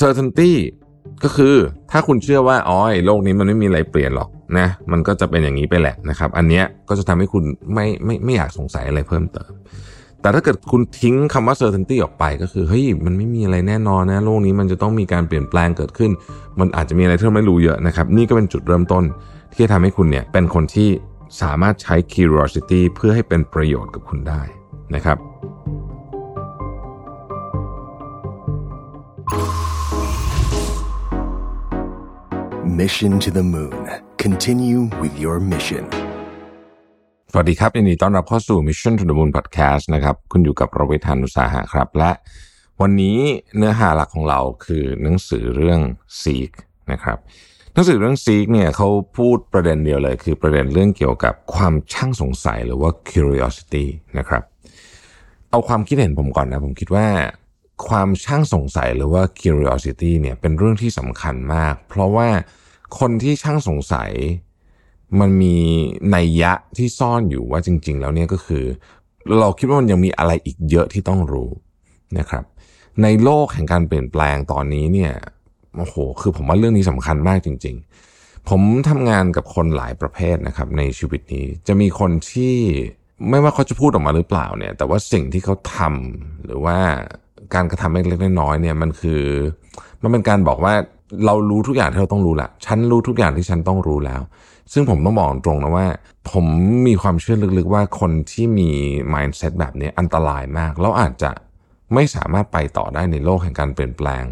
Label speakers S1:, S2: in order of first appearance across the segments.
S1: certainty ก็คือถ้าคุณเชื่อว่าอ๋อโลกนี้มันไม่มีอะไรเปลี่ยนหรอกนะมันก็จะเป็นอย่างนี้ไปแหละนะครับ อันเนี้ยก็จะทำให้คุณไม่ไม่ไม่อยากสงสัยอะไรเพิ่มเติม แต่ถ้าเกิดคุณทิ้งคำว่า certainty ออกไปก็คือเฮ้ยมันไม่มีอะไรแน่นอนนะโลกนี้มันจะต้องมีการเปลี่ยนแปลงเกิดขึ้น มันอาจจะมีอะไรที่เราไม่รู้เยอะนะครับ นี่ก็เป็นจุดเริ่มต้นที่จะทำให้คุณเนี่ยเป็นคนที่สามารถใช้ curiosity เพื่อให้เป็นประโยชน์กับคุณได้นะครับ
S2: Mission to the Moon. Continue with your mission.
S1: สวัสดีครับยินดีต้อนรับเข้าสู่ Mission to the Moon Podcast นะครับ คุณอยู่กับประวิทานุสาหะครับ และวันนี้เนื้อหาหลักของเราคือหนังสือเรื่อง Seek นะครับ หนังสือเรื่อง Seek เนี่ยเขาพูดประเด็นเดียวเลย คือประเด็นเรื่องเกี่ยวกับความช่างสงสัยหรือว่า curiosity นะครับ เอาความคิดเห็นผมก่อนนะ ผมคิดว่าความช่างสงสัยหรือว่า curiosity เนี่ยเป็นเรื่องที่สำคัญมาก เพราะว่า คนที่ช่างสงสัย มันมีนัยยะที่ซ่อนอยู่ว่าจริง ๆ แล้วเนี่ยก็คือ เราคิดว่ามันยังมีอะไรอีกเยอะที่ต้องรู้นะครับ ในโลกแห่งการเปลี่ยนแปลงตอนนี้เนี่ยโอ้โหคือผมว่าเรื่องนี้สำคัญมากจริง ๆ ผมทำงานกับคนหลายประเภทนะครับ ในชีวิตนี้จะมีคนที่ไม่ว่าเขาจะพูดออกมาหรือเปล่าเนี่ย แต่ว่าสิ่งที่เขาทำหรือว่าการกระทำเล็กๆน้อยๆเนี่ยมันคือ มันเป็นการบอกว่า เรารู้ทุกอย่างที่เราต้องรู้ละฉันรู้ทุกอย่างที่ฉันต้องรู้แล้ว ซึ่งผมต้องบอกตรงนะว่า ผมมีความเชื่อลึกๆว่าคนที่มี mindset แบบนี้อันตรายมาก แล้วอาจจะไม่สามารถไปต่อได้ในโลกแห่งการเปลี่ยนแปลง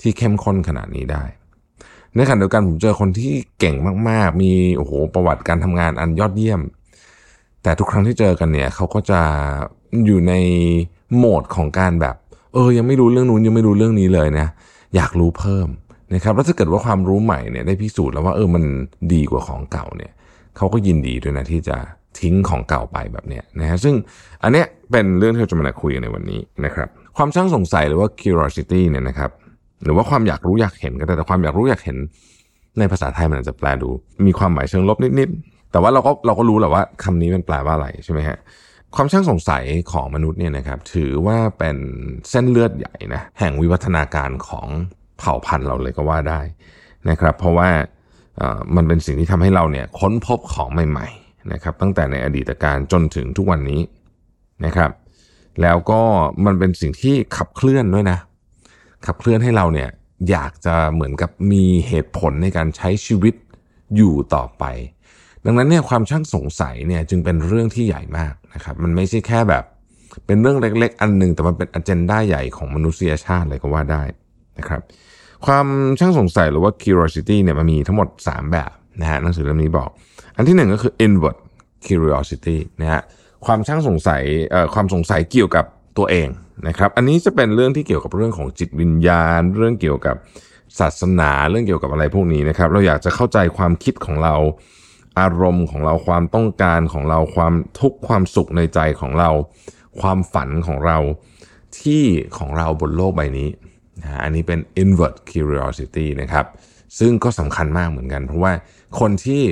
S1: ที่เข้มข้นขนาดนี้ได้ ในขณะเดียวกันผมเจอคนที่เก่งมากๆ มีโอ้โหประวัติการทำงานอันยอดเยี่ยม แต่ทุกครั้งที่เจอกันเนี่ยเขาก็จะอยู่ในโหมดของการแบบ เออยังไม่รู้เรื่องนู้นยังไม่รู้เรื่องนี้เลยนะอยากรู้เพิ่ม นะครับแล้วถ้าเกิดว่าความรู้ใหม่เนี่ยได้พิสูจน์แล้วว่าเออมันดีกว่าของเก่าเนี่ยเขาก็ยินดีด้วยนะที่จะทิ้งของเก่าไปแบบเนี้ยนะฮะซึ่งอันเนี้ยเป็นเรื่องที่เราจะมาคุยกันในวันนี้นะครับความช่างสงสัยหรือว่า curiosity เนี่ยนะครับหรือว่าความอยากรู้อยากเห็นก็ได้แต่ความอยากรู้อยากเห็นในภาษาไทยมันอาจจะแปลดู มีความหมายเชิงลบนิดๆ แต่ว่าเราก็เราก็รู้แหละว่าคำนี้มันแปลว่าอะไรใช่ไหมฮะความช่างสงสัยของมนุษย์เนี่ยนะครับถือว่าเป็นเส้นเลือดใหญ่นะแห่งวิวัฒนาการของ เผ่าพันธุ์เราเลยก็ว่าได้นะครับ เพราะว่ามันเป็นสิ่งที่ทำให้เราเนี่ยค้นพบของใหม่ๆนะครับ ตั้งแต่ในอดีตการจนถึงทุกวันนี้นะครับ แล้วก็มันเป็นสิ่งที่ขับเคลื่อนด้วยนะ ขับเคลื่อนให้เราเนี่ยอยากจะเหมือนกับมีเหตุผลในการใช้ชีวิตอยู่ต่อไป ดังนั้นเนี่ยความช่างสงสัยเนี่ยจึงเป็นเรื่องที่ใหญ่มากนะครับ มันไม่ใช่แค่แบบเป็นเรื่องเล็ก ๆ อันหนึ่งแต่มันเป็นอเจนดาใหญ่ของมนุษยชาติเลยก็ว่าได้นะครับ ความช่างสงสัยหรือว่า curiosity เนี่ยมันมีทั้งหมด 3 แบบนะฮะหนังสือเล่มนี้บอก อันที่หนึ่งก็คือ inward curiosity นะฮะความช่างสงสัยเอ่อความสงสัยเกี่ยวกับตัวเองนะครับ อันนี้จะเป็นเรื่องที่เกี่ยวกับเรื่องของจิตวิญญาณ เรื่องเกี่ยวกับศาสนาเรื่องเกี่ยวกับอะไรพวกนี้นะครับ เราอยากจะเข้าใจความคิดของเรา อารมณ์ของเราความต้องการของเราความทุกข์ความสุขในใจของเรา ความฝันของเราที่ของเราบนโลกใบนี้ นะอันนี้เป็น invert curiosity นะครับ ซึ่งก็สำคัญมากเหมือนกัน เพราะว่าคนที่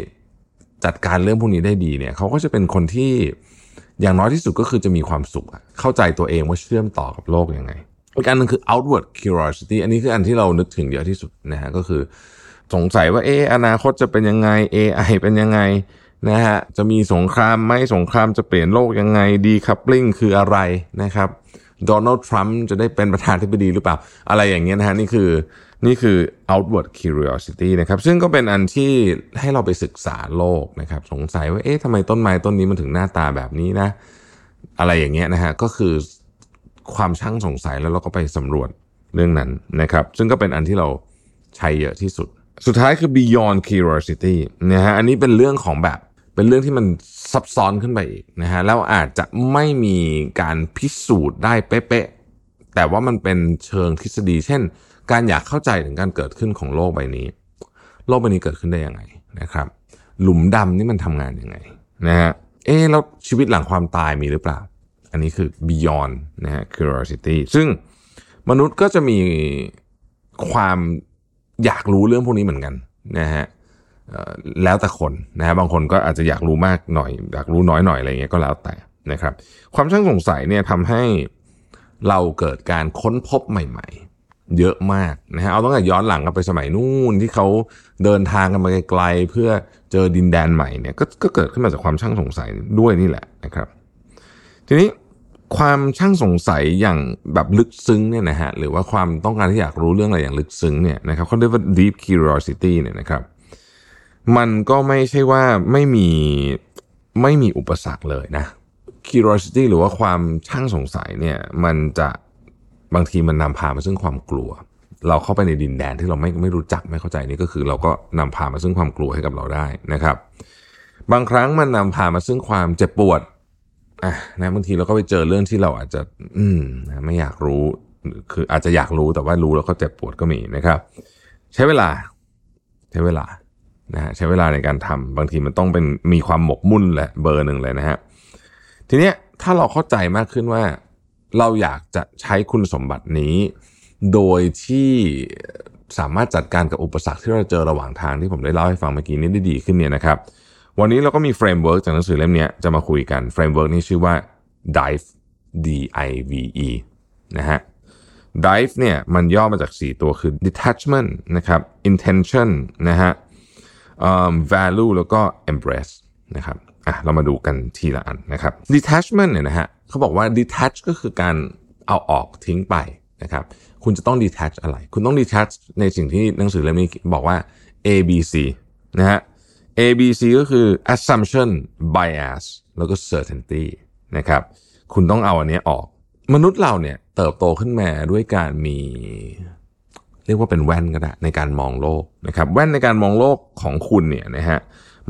S1: จัดการเรื่องพวกนี้ได้ดีเนี่ยเขาก็จะเป็นคนที่อย่างน้อยที่สุดก็คือจะมีความสุข เข้าใจตัวเองว่าเชื่อมต่อกับโลกยังไงอีกอันนึงคือ outward curiosity อันนี้คืออันที่เรานึกถึงเยอะที่สุดนะฮะก็คือสงสัยว่าเอออนาคตจะเป็นยังไง AI เป็นยังไงนะฮะจะมีสงครามไหมสงครามจะเปลี่ยนโลกยังไง decoupling คืออะไรนะครับ โดนัลด์ทรัมป์จะได้เป็นประธานธิบดีหรือเปล่า อะไรอย่างเงี้ยนะฮะนี่คือนี่คือ outward curiosity นะครับ ซึ่งก็เป็นอันที่ให้เราไปศึกษาโลกนะครับ สงสัยว่าเอ๊ะทำไมต้นไม้ต้นนี้มันถึงหน้าตาแบบนี้นะ อะไรอย่างเงี้ยนะฮะก็คือความช่างสงสัยแล้วเราก็ไปสำรวจเรื่องนั้นนะครับ ซึ่งก็เป็นอันที่เราใช้เยอะที่สุด สุดท้ายคือ beyond curiosity นะฮะอันนี้เป็นเรื่องของแบบ เป็นเรื่องที่มันซับซ้อนขึ้นไปอีกนะฮะแล้วอาจจะไม่มีการพิสูจน์ได้เป๊ะๆแต่ว่ามันเป็นเชิงทฤษฎี เช่น การอยากเข้าใจถึงการเกิดขึ้นของโลกใบนี้ โลกใบนี้เกิดขึ้นได้ยังไงนะครับ หลุมดำนี่มันทำงานยังไงนะฮะเอ๊แล้วชีวิตหลังความตายมีหรือเปล่า อันนี้คือ beyond นะฮะ curiosity ซึ่งมนุษย์ก็จะมีความอยากรู้เรื่องพวกนี้เหมือนกันนะฮะ แล้วแต่คนนะฮะบางคนก็อาจจะอยากรู้มากหน่อย อยากรู้น้อยหน่อยอะไรเงี้ยก็แล้วแต่นะครับ ความช่างสงสัยเนี่ยทำให้เราเกิดการค้นพบใหม่ ๆ เยอะมากนะฮะเอาตั้งแต่ย้อนหลังกลับไปสมัยนู่นที่เขาเดินทางกันมาไกลๆเพื่อเจอดินแดนใหม่เนี่ยกก็เกิดขึ้นมาจากความช่างสงสัยด้วยนี่แหละนะครับ ทีนี้ความช่างสงสัยอย่างแบบลึกซึ้งเนี่ยนะฮะหรือว่าความต้องการที่อยากรู้เรื่องอะไรอย่างลึกซึ้งเนี่ยนะครับเขาเรียกว่า deep curiosity เนี่ยนะครับ มันก็ไม่ใช่ว่าไม่มีไม่มีอุปสรรคเลยนะ curiosity หรือว่าความช่างสงสัยเนี่ย มันจะบางทีมันนำพามาซึ่งความกลัว เราเข้าไปในดินแดนที่เราไม่ไม่รู้จักไม่เข้าใจนี่ก็คือเราก็นำพามาซึ่งความกลัวให้กับเราได้นะครับ บางครั้งมันนำพามาซึ่งความเจ็บปวดอะนะบางทีเราก็ไปเจอเรื่องที่เราอาจจะ อืมนะไม่อยากรู้ คืออาจจะอยากรู้แต่ว่ารู้แล้วก็เจ็บปวดก็มีนะครับ ใช้เวลา ใช้เวลา นะฮะใช้เวลาในการทำบางทีมันต้องเป็นมีความหมกมุ่นแหละเบอร์หนึ่งเลยนะฮะทีเนี้ยถ้าเราเข้าใจมากขึ้นว่า เราอยากจะใช้คุณสมบัตินี้ โดยที่สามารถจัดการกับอุปสรรคที่เราเจอระหว่างทางที่ผมได้เล่าให้ฟังเมื่อกี้นี้ได้ดีขึ้นเนี่ยนะครับ วันนี้เราก็มี framework จากหนังสือเล่มนี้จะมาคุยกัน framework นี้ชื่อว่า dive d i v e นะฮะ dive เนี่ยมันย่อมาจาก 4 ตัวคือ detachment นะครับ intention นะฮะ value แล้วก็ embrace นะครับอะเรามาดูกันทีละอันนะครับ detachment เนี่ยนะฮะเขาบอกว่า detach ก็คือการเอาออกทิ้งไปนะครับคุณจะต้อง detach อะไร คุณต้อง detach ในสิ่งที่หนังสือเล่มนี้บอกว่า A B C นะฮะ A B C ก็คือ assumption bias แล้วก็ certainty นะครับคุณต้องเอาอันนี้ออก มนุษย์เราเนี่ยเติบโตขึ้นมาด้วยการมี เรียกว่าเป็นแว่นก็ได้ในการมองโลกนะครับแว่นในการมองโลกของคุณเนี่ยนะฮะ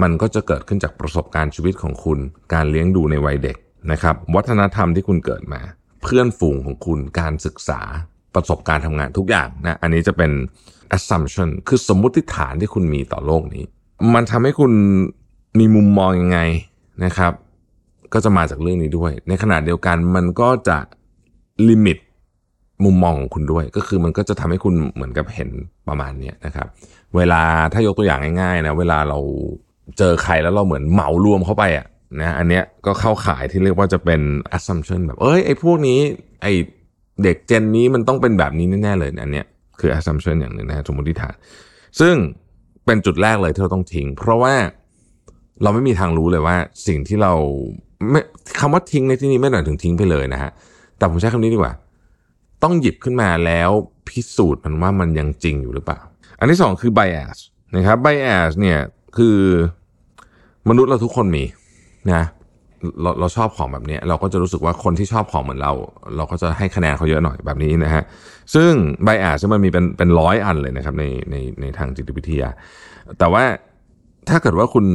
S1: มันก็จะเกิดขึ้นจากประสบการณ์ชีวิตของคุณ การเลี้ยงดูในวัยเด็กนะครับวัฒนธรรมที่คุณเกิดมา เพื่อนฝูงของคุณการศึกษาประสบการณ์ทำงานทุกอย่างนะอันนี้จะเป็น assumption คือสมมุติฐานที่คุณมีต่อโลกนี้ มันทำให้คุณมีมุมมองยังไงนะครับ ก็จะมาจากเรื่องนี้ด้วย ในขณะเดียวกันมันก็จะลิมิต มุมมองของคุณด้วย ก็คือมันก็จะทำให้คุณเหมือนกับเห็นประมาณนี้นะครับ เวลาถ้ายกตัวอย่างง่ายๆนะเวลาเราเจอใครแล้วเราเหมือนเหมารวมเข้าไปอะนะอันเนี้ยก็เข้าขายที่เรียกว่าจะเป็น assumption แบบเอ้ยไอ้พวกนี้ไอ้เด็กเจนนี้มันต้องเป็นแบบนี้แน่ๆเลยอันเนี้ยคือ assumption อย่างหนึ่งนะสมมติฐาน ซึ่งเป็นจุดแรกเลยที่เราต้องทิ้ง เพราะว่าเราไม่มีทางรู้เลยว่าสิ่งที่เราไม่คำว่าทิ้งในที่นี้ไม่หมายถึงทิ้งไปเลยนะฮะแต่ผมใช้คำนี้ดีกว่า ต้องหยิบขึ้นมาแล้วพิสูจน์มันว่ามันยังจริงอยู่หรือเปล่า อันที่สองคือ bias นะครับ bias เนี่ยคือมนุษย์เราทุกคนมีนะเราเราชอบของแบบนี้เราก็จะรู้สึกว่าคนที่ชอบของเหมือนเรา เราก็จะให้คะแนนเขาเยอะหน่อยแบบนี้นะฮะซึ่ง bias มันมีเป็นเป็นร้อยอันเลยนะครับในในในทางจิตวิทยา แต่ว่าถ้าเกิดว่าคุณ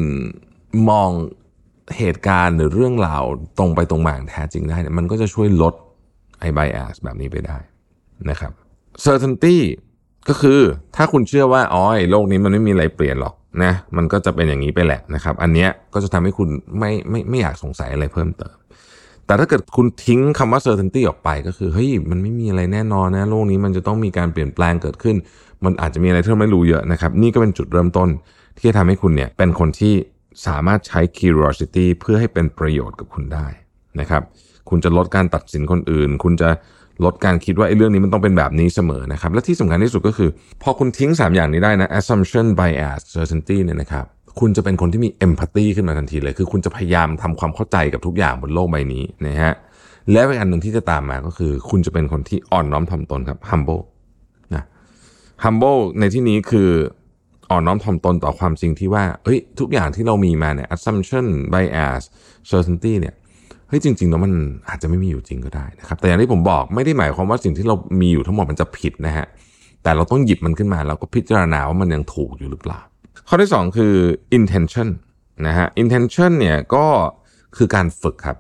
S1: มองเหตุการณ์หรือเรื่องราวตรงไปตรงมาแท้จริงได้เนี่ยมันก็จะช่วยลด ไอ้ bias แบบนี้ไปได้นะครับ certainty ก็คือถ้าคุณเชื่อว่าอ๋อโลกนี้มันไม่มีอะไรเปลี่ยนหรอกนะมันก็จะเป็นอย่างนี้ไปแหละนะครับ อันเนี้ยก็จะทำให้คุณไม่ไม่ไม่อยากสงสัยอะไรเพิ่มเติม แต่ถ้าเกิดคุณทิ้งคำว่า certainty ออกไปก็คือเฮ้ยมันไม่มีอะไรแน่นอนนะโลกนี้มันจะต้องมีการเปลี่ยนแปลงเกิดขึ้น มันอาจจะมีอะไรที่เราไม่รู้เยอะนะครับ นี่ก็เป็นจุดเริ่มต้นที่จะทำให้คุณเนี่ยเป็นคนที่สามารถใช้ curiosity เพื่อให้เป็นประโยชน์กับคุณได้นะครับ คุณจะลดการตัดสินคนอื่น คุณจะลดการคิดว่าไอ้เรื่องนี้มันต้องเป็นแบบนี้เสมอนะครับ และที่สำคัญที่สุดก็คือ พอคุณทิ้ง 3 อย่างนี้ได้นะ assumption bias certainty เนี่ยนะครับคุณจะเป็นคนที่มี empathy ขึ้นมาทันทีเลย คือคุณจะพยายามทำความเข้าใจกับทุกอย่างบนโลกใบนี้นะฮะและอีกอันหนึ่งที่จะตามมาก็คือ คุณจะเป็นคนที่อ่อนน้อมถ่อมตนครับ humble นะ humble ในที่นี้คืออ่อนน้อมถ่อมตนต่อความจริงที่ว่าเฮ้ยทุกอย่างที่เรามีมาเนี่ย assumption bias certainty เนี่ย เฮ้ยจริงๆแล้วมันอาจจะไม่มีอยู่จริงก็ได้นะครับ แต่อย่างที่ผมบอกไม่ได้หมายความว่าสิ่งที่เรามีอยู่ทั้งหมดมันจะผิดนะฮะแต่เราต้องหยิบมันขึ้นมาแล้วก็พิจารณาว่ามันยังถูกอยู่หรือเปล่า ข้อที่ 2 คือ intention นะฮะ intention เนี่ยก็คือการฝึกครับ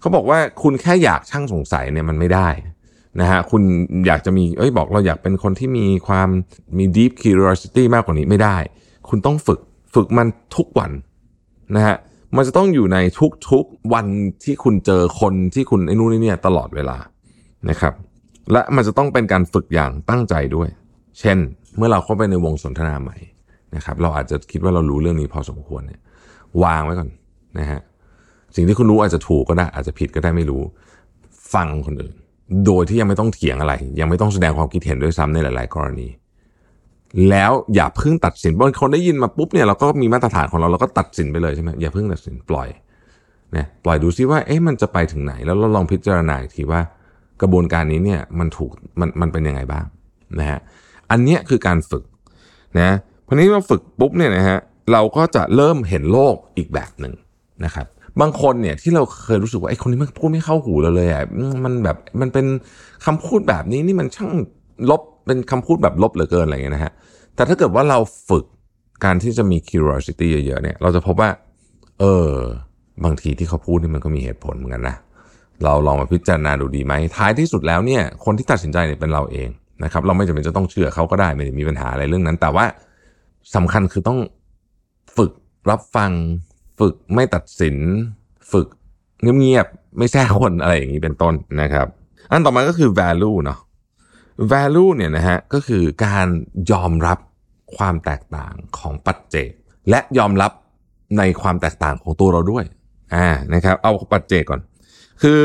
S1: เขาบอกว่าคุณแค่อยากช่างสงสัยเนี่ยมันไม่ได้นะฮะคุณอยากจะมีเอ้ยบอกเราอยากเป็นคนที่มีความมี deep curiosity มากกว่านี้ไม่ได้ คุณต้องฝึกฝึกมันทุกวันนะฮะ มันจะต้องอยู่ในทุกๆวันที่คุณเจอคนที่คุณไอ้นู่นนี่เนี่ยตลอดเวลานะครับ และมันจะต้องเป็นการฝึกอย่างตั้งใจด้วย เช่น เมื่อเราเข้าไปในวงสนทนาใหม่นะครับ เราอาจจะคิดว่าเรารู้เรื่องนี้พอสมควรเนี่ยวางไว้ก่อนนะฮะสิ่งที่คุณรู้อาจจะถูกก็ได้ อาจจะผิดก็ได้ไม่รู้ ฟังคนอื่น โดยที่ยังไม่ต้องเถียงอะไร ยังไม่ต้องแสดงความคิดเห็นด้วยซ้ำในหลาย ๆ กรณี แล้วอย่าเพิ่งตัดสินบางคนได้ยินมาปุ๊บเนี่ยเราก็มีมาตรฐานของเราเราก็ตัดสินไปเลยใช่ไหมอย่าเพิ่งตัดสินปล่อยนะปล่อยดูซิว่าเอ๊ะมันจะไปถึงไหน แล้วเราลองพิจารณาอีกทีว่ากระบวนการนี้เนี่ยมันถูกมันมันเป็นยังไงบ้างนะฮะอันเนี้ยคือการฝึกนะพอนี้เราฝึกปุ๊บเนี่ยนะฮะเราก็จะเริ่มเห็นโลกอีกแบบหนึ่งนะครับบางคนเนี่ยที่เราเคยรู้สึกว่าไอ้คนนี้มันพูดไม่เข้าหูเราเลยอะมันแบบมันเป็นคำพูดแบบนี้นี่มันช่างลบ เป็นคำพูดแบบลบเหลือเกินอะไรเงี้ยนะฮะแต่ถ้าเกิดว่าเราฝึกการที่จะมี curiosity เยอะๆเนี่ย เราจะพบว่า เออ บางทีที่เขาพูดนี่มันก็มีเหตุผลเหมือนกันนะเราลองมาพิจารณาดูดีไหมท้ายที่สุดแล้วเนี่ย คนที่ตัดสินใจเนี่ยเป็นเราเองนะครับ เราไม่จำเป็นจะต้องเชื่อเขาก็ได้ไม่ได้มีปัญหาอะไรเรื่องนั้น แต่ว่าสำคัญคือต้องฝึกรับฟัง ฝึกไม่ตัดสิน ฝึกเงียบๆไม่แท้คนอะไรอย่างนี้เป็นต้นนะครับ อันต่อมาก็คือ value เนาะ value เนี่ยนะฮะก็คือการยอมรับความแตกต่างของปัจเจก และยอมรับในความแตกต่างของตัวเราด้วยอ่านะครับเอาปัจเจกก่อน คือ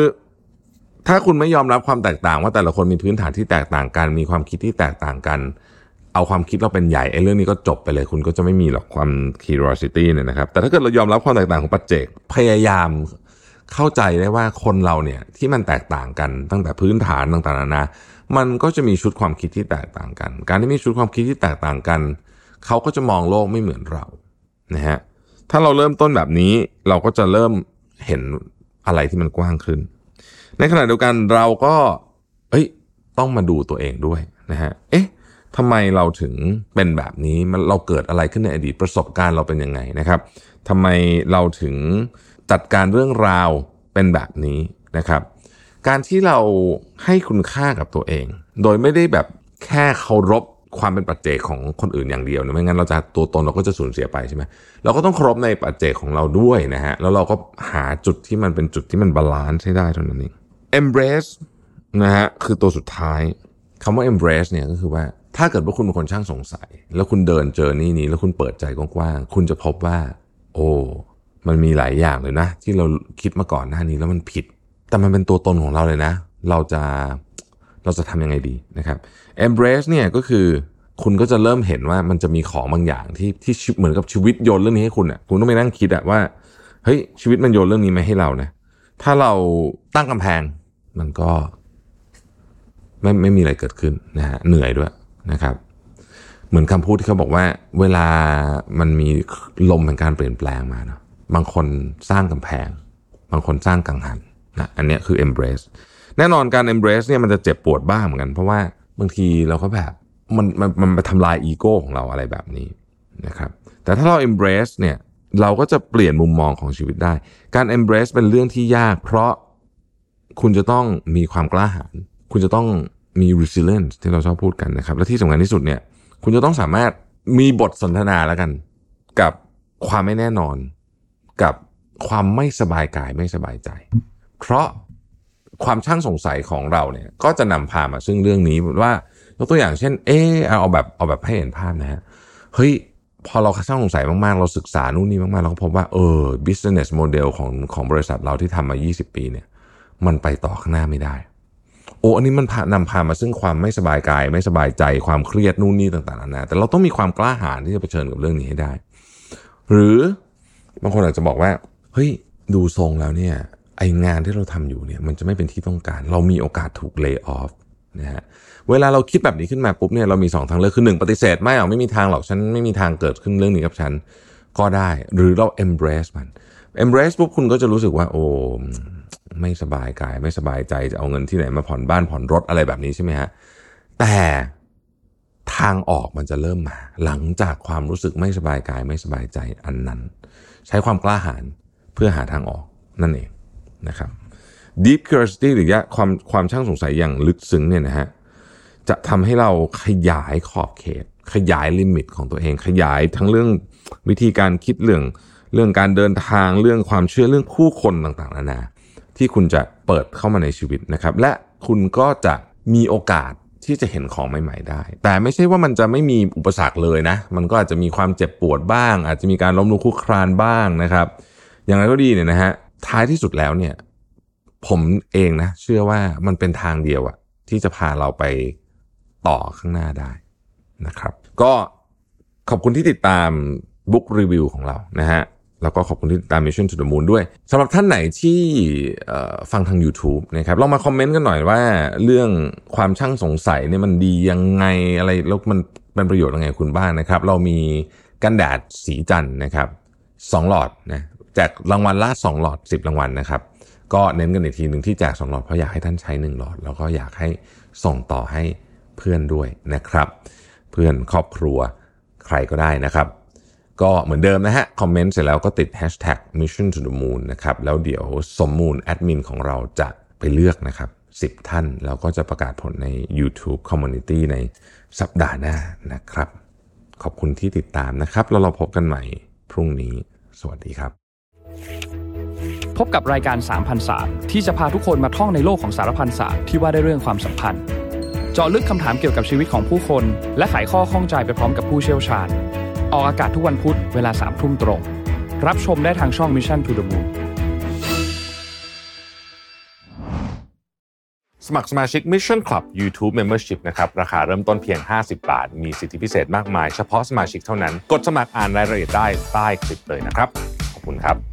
S1: ถ้าคุณไม่ยอมรับความแตกต่างว่าแต่ละคนมีพื้นฐานที่แตกต่างกัน มีความคิดที่แตกต่างกัน เอาความคิดเราเป็นใหญ่ไอ้เรื่องนี้ก็จบไปเลย คุณก็จะไม่มีหรอกความ curiosity เนี่ยนะครับ แต่ถ้าเกิดเรายอมรับความแตกต่างของปัจเจกพยายามเข้าใจได้ว่าคนเราเนี่ยที่มันแตกต่างกันตั้งแต่พื้นฐานต่างๆนานา มันก็จะมีชุดความคิดที่แตกต่างกัน การที่มีชุดความคิดที่แตกต่างกัน เขาก็จะมองโลกไม่เหมือนเรานะฮะถ้าเราเริ่มต้นแบบนี้เราก็จะเริ่มเห็นอะไรที่มันกว้างขึ้น ในขณะเดียวกันเราก็เอ้ยต้องมาดูตัวเองด้วยนะฮะเอ๊ะทำไมเราถึงเป็นแบบนี้มันเราเกิดอะไรขึ้นในอดีตประสบการณ์เราเป็นยังไงนะครับทำไมเราถึงจัดการเรื่องราวเป็นแบบนี้นะครับ การที่เราให้คุณค่ากับตัวเอง โดยไม่ได้แบบแค่เคารพความเป็นปัจเจกของคนอื่นอย่างเดียวเนี่ยไม่งั้นเราจะตัวตนเราก็จะสูญเสียไปใช่ไหมเราก็ต้องเคารพในปัจเจกของเราด้วยนะฮะ แล้วเราก็หาจุดที่มันเป็นจุดที่มัน balance ให้ได้เท่านั้นเอง embrace นะฮะคือตัวสุดท้ายคำว่า embrace เนี่ยก็คือว่าถ้าเกิดว่าคุณเป็นคนช่างสงสัย แล้วคุณเดินเจอนี่นี้แล้วคุณเปิดใจกว้างๆคุณจะพบว่า โอ้มันมีหลายอย่างเลยนะ ที่เราคิดมาก่อนหน้านี้แล้วมันผิด แต่มันเป็นตัวตนของเราเลยนะ เราจะเราจะทำยังไงดีนะครับ embrace เนี่ยก็คือคุณก็จะเริ่มเห็นว่ามันจะมีของบางอย่างที่ที่เหมือนกับชีวิตโยนเรื่องนี้ให้คุณอะคุณต้องไปนั่งคิดอะว่าเฮ้ยชีวิตมันโยนเรื่องนี้มาให้เรานะถ้าเราตั้งกำแพงมันก็ ไม่ไม่มีอะไรเกิดขึ้นนะฮะเหนื่อยด้วยนะครับ เหมือนคำพูดที่เขาบอกว่า เวลามันมีลมแห่งการเปลี่ยนแปลงมาเนาะบางคนสร้างกำแพง บางคนสร้างกังหัน นะอันนี้คือ embrace แน่นอนการ embrace เนี่ยมันจะเจ็บปวดบ้างเหมือนกัน เพราะว่าบางทีเราก็แบบมันมันมันไปทำลายอีโก้ของเราอะไรแบบนี้นะครับแต่ถ้าเรา embrace เนี่ยเราก็จะเปลี่ยนมุมมองของชีวิตได้ การ embrace เป็นเรื่องที่ยาก เพราะคุณจะต้องมีความกล้าหาญคุณจะต้องมี resilience ที่เราชอบพูดกันนะครับ และที่สำคัญที่สุดเนี่ย คุณจะต้องสามารถมีบทสนทนาแล้วกัน กับความไม่แน่นอน กับความไม่สบายกายไม่สบายใจ เพราะความช่างสงสัยของเราเนี่ยก็จะนำพามาซึ่งเรื่องนี้ว่ายกตัวอย่างเช่น เออเอาแบบเอาแบบให้เห็นภาพนะฮะเฮ้ยพอเราช่างสงสัยมากๆ เราศึกษานู่นนี่มากๆ เราก็พบว่าเออ business model ของของบริษัทเราที่ทำมา 20 ปีเนี่ย มันไปต่อข้างหน้าไม่ได้ โอ้อันนี้มันนำพามาซึ่งความไม่สบายกาย ไม่สบายใจความเครียดนู่นนี่ต่างๆนานาแต่เราต้องมีความกล้าหาญที่จะเผชิญกับเรื่องนี้ให้ได้ หรือบางคนอาจจะบอกว่า เฮ้ย ดูทรงแล้วเนี่ย ไองานที่เราทำอยู่เนี่ยมันจะไม่เป็นที่ต้องการ เรามีโอกาสถูกเลิกออฟนะฮะเวลาเราคิดแบบนี้ขึ้นมาปุ๊บเนี่ยเรามี 2 ทางเลือกคือหนึ่งปฏิเสธไม่เอาไม่มีทางหรอกฉันไม่มีทางเกิดขึ้นเรื่องนี้กับฉันก็ได้ หรือเรา embrace มัน embrace ปุ๊บคุณก็จะรู้สึกว่า โอ้ไม่สบายกาย ไม่สบายใจจะเอาเงินที่ไหนมาผ่อนบ้านผ่อนรถอะไรแบบนี้ใช่ไหมฮะแต่ทางออกมันจะเริ่มมา หลังจากความรู้สึกไม่สบายกายไม่สบายใจอันนั้น ใช้ความกล้าหาญเพื่อหาทางออกนั่นเอง นะครับ deep curiosity หรือความความช่างสงสัยอย่างลึกซึ้งเนี่ยนะฮะจะทำให้เราขยายขอบเขต ขยายลิมิตของตัวเอง ขยายทั้งเรื่องวิธีการคิดเรื่อง เรื่องการเดินทางเรื่องความเชื่อเรื่องผู้คนต่างๆนานาที่คุณจะเปิดเข้ามาในชีวิตนะครับ และคุณก็จะมีโอกาสที่จะเห็นของใหม่ ๆ ได้ แต่ไม่ใช่ว่ามันจะไม่มีอุปสรรคเลยนะ มันก็อาจจะมีความเจ็บปวดบ้าง อาจจะมีการล้มลุกคลุกคลานบ้างนะครับ อย่างไรก็ดีเนี่ยนะฮะ ท้ายที่สุดแล้วเนี่ย ผมเองนะ เชื่อว่ามันเป็นทางเดียวอะที่จะพาเราไปต่อข้างหน้าได้นะครับ ก็ขอบคุณที่ติดตามบุ๊กรีวิวของเรานะฮะแล้วก็ขอบคุณที่ติดตาม Mission to the Moon ด้วยสำหรับท่านไหนที่ฟังทาง YouTube นะครับลองมาคอมเมนต์กันหน่อยว่า เรื่องความช่างสงสัยเนี่ยมันดียังไงอะไรแล้วมันเป็นประโยชน์ยังไงคุณบ้างนะครับ เรามีกันแดดสีจันนะครับสองหลอดนะ แจกรางวัลละสองหลอด 10 รางวัลนะครับ ก็เน้นกันอีกทีหนึ่งที่แจกสองหลอดเพราะอยากให้ท่านใช้ 1 หลอด แล้วก็อยากให้ส่งต่อให้เพื่อนด้วยนะครับ เพื่อนครอบครัวใครก็ได้นะครับ ก็เหมือนเดิมนะฮะ คอมเมนต์เสร็จแล้วก็ติด hashtag mission to the moon นะครับ แล้วเดี๋ยวสมมูลแอดมินของเราจะไปเลือกนะครับ10 ท่าน แล้วก็จะประกาศผลใน YouTube Community ในสัปดาห์หน้านะครับ ขอบคุณที่ติดตามนะครับ แล้วเราพบกันใหม่พรุ่งนี้ สวัสดีครับ
S3: พบกับรายการสามพันศาสตร์ที่จะพาทุกคนมาท่องในโลกของสารพันศาสตร์ที่ว่าได้เรื่องความสัมพันธ์ เจาะลึกคำถามเกี่ยวกับชีวิตของผู้คน และไขข้อข้องใจไปพร้อมกับผู้เชี่ยวชาญ ออกอากาศทุกวันพุธเวลาสามทุ่มตรง รับชมได้ทางช่อง Mission to the Moon
S1: สมัครสมาชิก Mission Club YouTube Membership นะครับ ราคาเริ่มต้นเพียง 50 บาท มีสิทธิพิเศษมากมาย เฉพาะสมาชิกเท่านั้น กดสมัครอ่านรายละเอียดได้ใต้คลิปเลยนะครับ ขอบคุณครับ